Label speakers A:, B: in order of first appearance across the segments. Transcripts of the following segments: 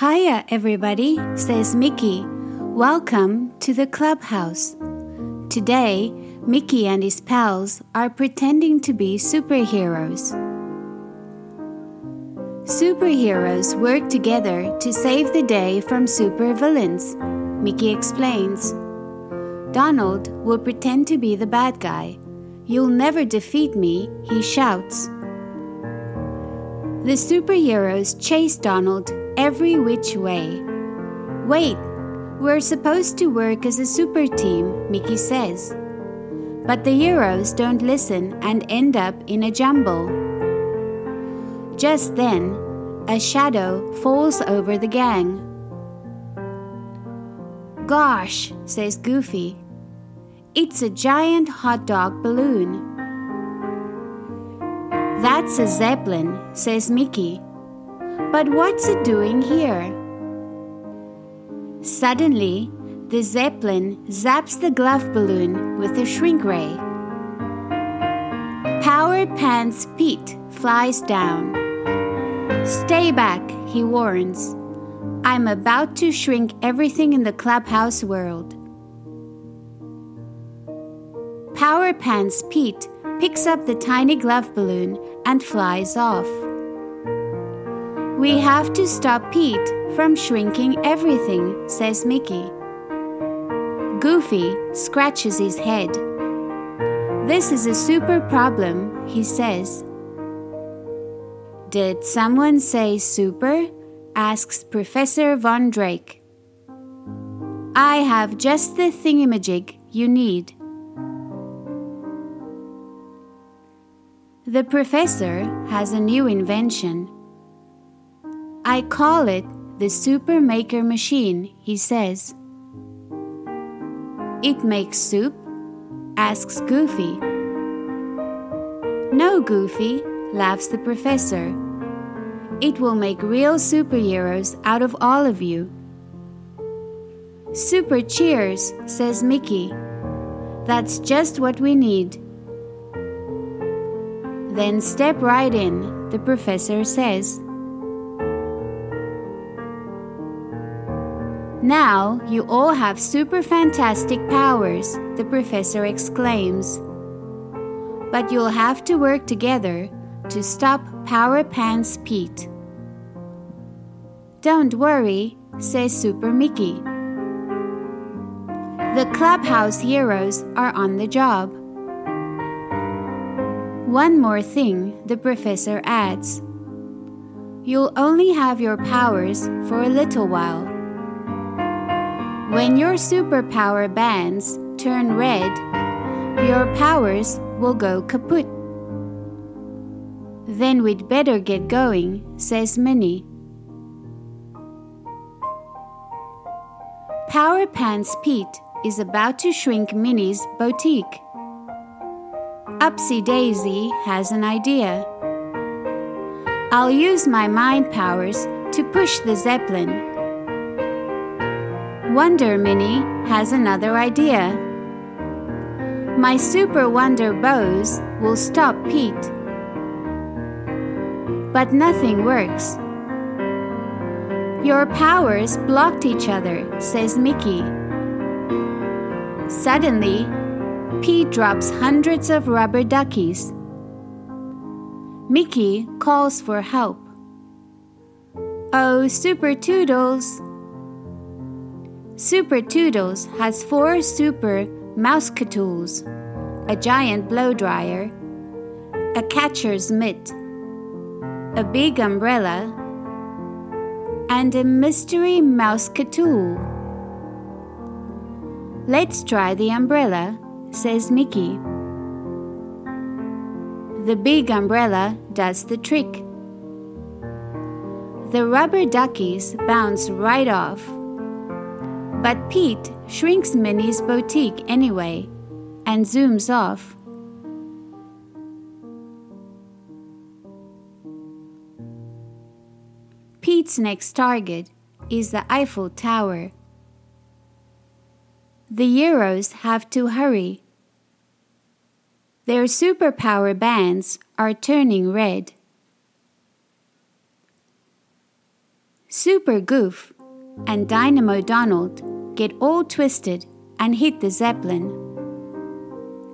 A: Hiya, everybody, says Mickey. Welcome to the clubhouse. Today, Mickey and his pals are pretending to be superheroes. Superheroes work together to save the day from supervillains, Mickey explains. Donald will pretend to be the bad guy. You'll never defeat me, he shouts. The superheroes chase Donald every which way. Wait, we're supposed to work as a super team, Mickey says. But the heroes don't listen and end up in a jumble. Just then, a shadow falls over the gang. Gosh, says Goofy. It's a giant hot dog balloon. That's a zeppelin, says Mickey. But what's it doing here? Suddenly, the zeppelin zaps the glove balloon with a shrink ray. Power Pants Pete flies down. Stay back, he warns. I'm about to shrink everything in the clubhouse world. Power Pants Pete picks up the tiny glove balloon and flies off. We have to stop Pete from shrinking everything, says Mickey. Goofy scratches his head. This is a super problem, he says. Did someone say super? asks Professor Von Drake. I have just the thingamajig you need. The professor has a new invention. I call it the Super Maker Machine, he says. It makes soup? asks Goofy. No, Goofy, laughs the professor. It will make real superheroes out of all of you. Super cheers, says Mickey. That's just what we need. Then step right in, the professor says. Now you all have super fantastic powers, the professor exclaims. But you'll have to work together to stop Power Pants Pete. Don't worry, says Super Mickey. The clubhouse heroes are on the job. One more thing, the professor adds. You'll only have your powers for a little while. When your superpower bands turn red, your powers will go kaput. Then we'd better get going, says Minnie. Power Pants Pete is about to shrink Minnie's boutique. Upsy Daisy has an idea. I'll use my mind powers to push the Zeppelin. Wonder Minnie has another idea. My Super Wonder bows will stop Pete. But nothing works. Your powers blocked each other, says Mickey. Suddenly, Pete drops hundreds of rubber duckies. Mickey calls for help. Oh, Super Toodles! Super Toodles has four super Mouseketools, a giant blow dryer, a catcher's mitt, a big umbrella, and a mystery Mouseketool. Let's try the umbrella, says Mickey. The big umbrella does the trick. The rubber duckies bounce right off. But Pete shrinks Minnie's boutique anyway and zooms off. Pete's next target is the Eiffel Tower. The Euros have to hurry. Their superpower bands are turning red. Super Goof and Dynamo Donald get all twisted and hit the Zeppelin.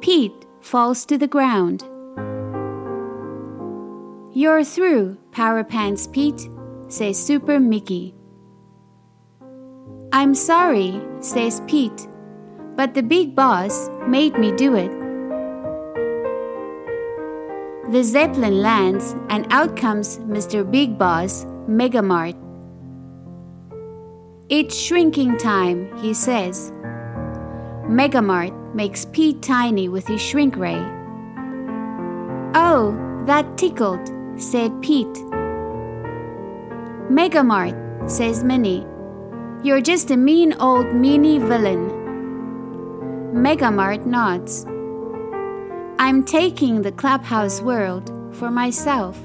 A: Pete falls to the ground. You're through, Power Pants Pete, says Super Mickey. I'm sorry, says Pete, but the big boss made me do it. The Zeppelin lands, and out comes Mr. Big Boss, Megamort. It's shrinking time, he says. Megamort makes Pete tiny with his shrink ray. Oh, that tickled, said Pete. Megamort, says Minnie. You're just a mean old meanie villain. Megamort nods. I'm taking the clubhouse world for myself.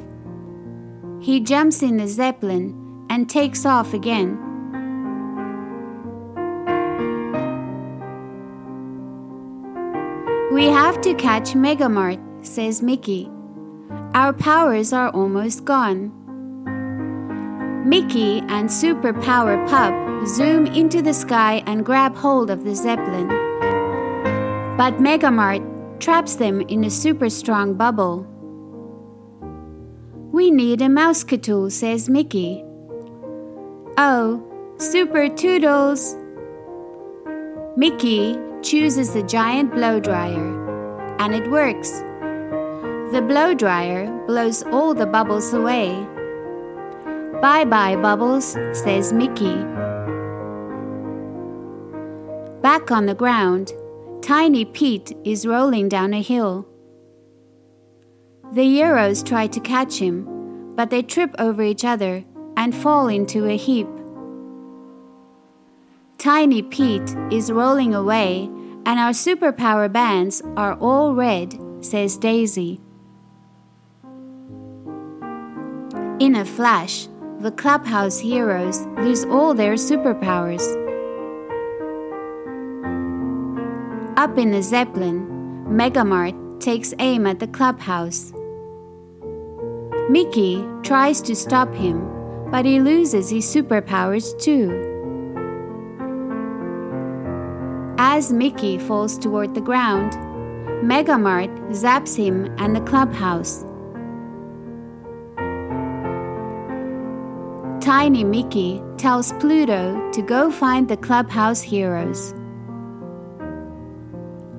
A: He jumps in the Zeppelin and takes off again. We have to catch Megamort, says Mickey. Our powers are almost gone. Mickey and Superpower Pup zoom into the sky and grab hold of the Zeppelin. But Megamort traps them in a super strong bubble. We need a Mouseketool, says Mickey. Oh, super toodles! Mickey chooses the giant blow dryer, and it works. The blow dryer blows all the bubbles away. Bye bye, bubbles, says Mickey. Back on the ground, Tiny Pete is rolling down a hill. The Euros try to catch him, but they trip over each other and fall into a heap. Tiny Pete is rolling away, and our superpower bands are all red, says Daisy. In a flash, the clubhouse heroes lose all their superpowers. Up in the Zeppelin, Megamort takes aim at the clubhouse. Mickey tries to stop him, but he loses his superpowers too. As Mickey falls toward the ground, Megamort zaps him and the clubhouse. Tiny Mickey tells Pluto to go find the clubhouse heroes.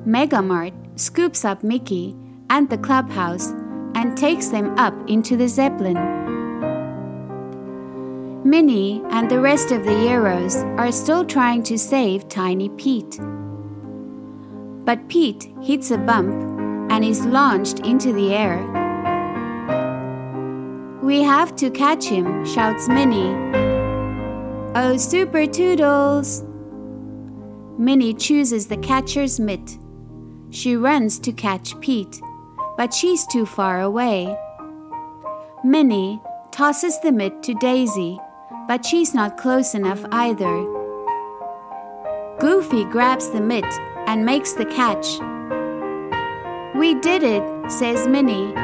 A: Megamort scoops up Mickey and the clubhouse and takes them up into the Zeppelin. Minnie and the rest of the heroes are still trying to save Tiny Pete. But Pete hits a bump and is launched into the air. We have to catch him, shouts Minnie. Oh, Super Toodles! Minnie chooses the catcher's mitt. She runs to catch Pete, but she's too far away. Minnie tosses the mitt to Daisy, but she's not close enough either. Goofy grabs the mitt and makes the catch. We did it, says Minnie.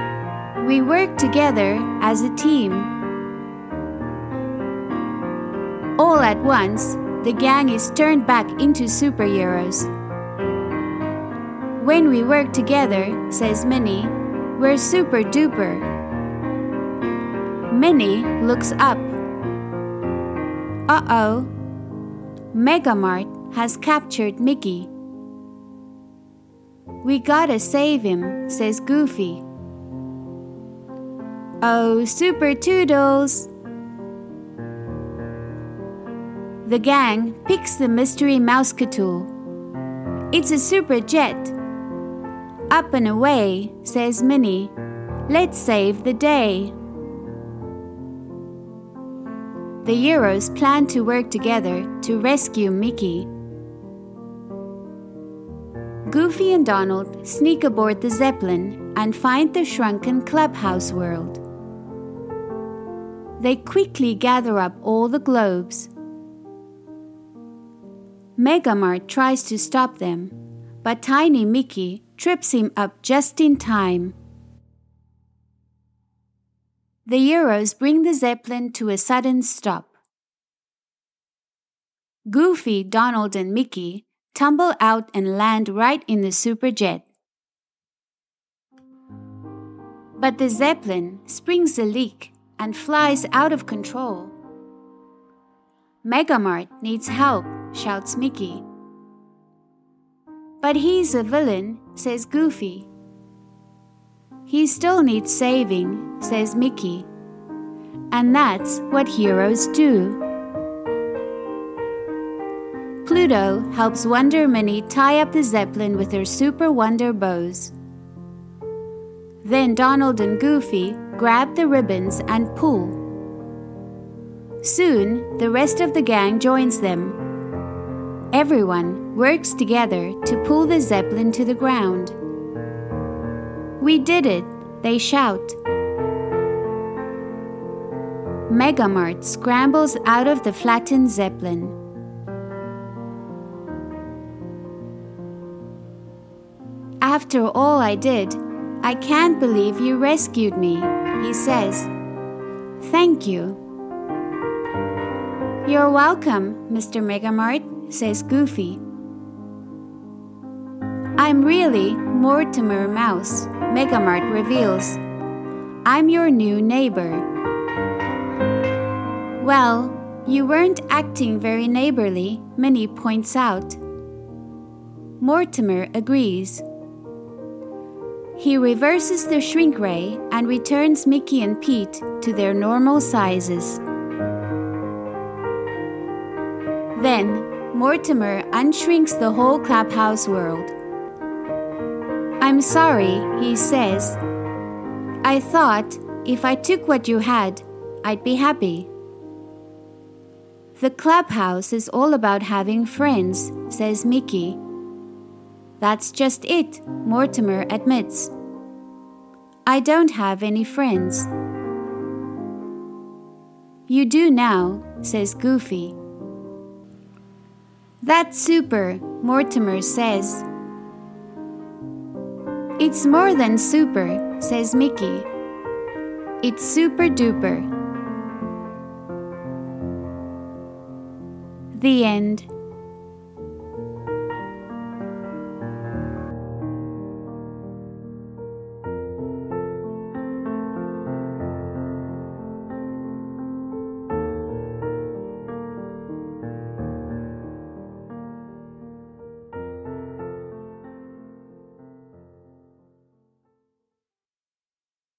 A: We work together as a team. All at once, the gang is turned back into superheroes. When we work together, says Minnie, we're super duper. Minnie looks up. Uh oh. Megamart has captured Mickey. We gotta save him, says Goofy. Oh, super toodles! The gang picks the mystery Mouseketool. It's a super jet up and away, says Minnie. Let's save the day. The Euros plan to work together to rescue Mickey. Goofy and Donald sneak aboard the Zeppelin and find the shrunken clubhouse world. They quickly gather up all the globes. Megamort tries to stop them, but Tiny Mickey trips him up just in time. The Euros bring the Zeppelin to a sudden stop. Goofy, Donald, and Mickey tumble out and land right in the superjet. But the Zeppelin springs a leak and flies out of control. Megamort needs help, shouts Mickey. But he's a villain, says Goofy. He still needs saving, says Mickey. And that's what heroes do. Pluto helps Wonder Minnie tie up the Zeppelin with her super wonder bows. Then Donald and Goofy grab the ribbons and pull. Soon, the rest of the gang joins them. Everyone works together to pull the Zeppelin to the ground. We did it, they shout. Megamort scrambles out of the flattened Zeppelin. After all I did, I can't believe you rescued me, he says. Thank you. You're welcome, Mr. Megamort, says Goofy. I'm really Mortimer Mouse, Megamort reveals. I'm your new neighbor. Well, you weren't acting very neighborly, Minnie points out. Mortimer agrees. He reverses the shrink ray and returns Mickey and Pete to their normal sizes. Then, Mortimer unshrinks the whole clubhouse world. I'm sorry, he says. I thought if I took what you had, I'd be happy. The clubhouse is all about having friends, says Mickey. That's just it, Mortimer admits. I don't have any friends. You do now, says Goofy. That's super, Mortimer says. It's more than super, says Mickey. It's super duper. The end.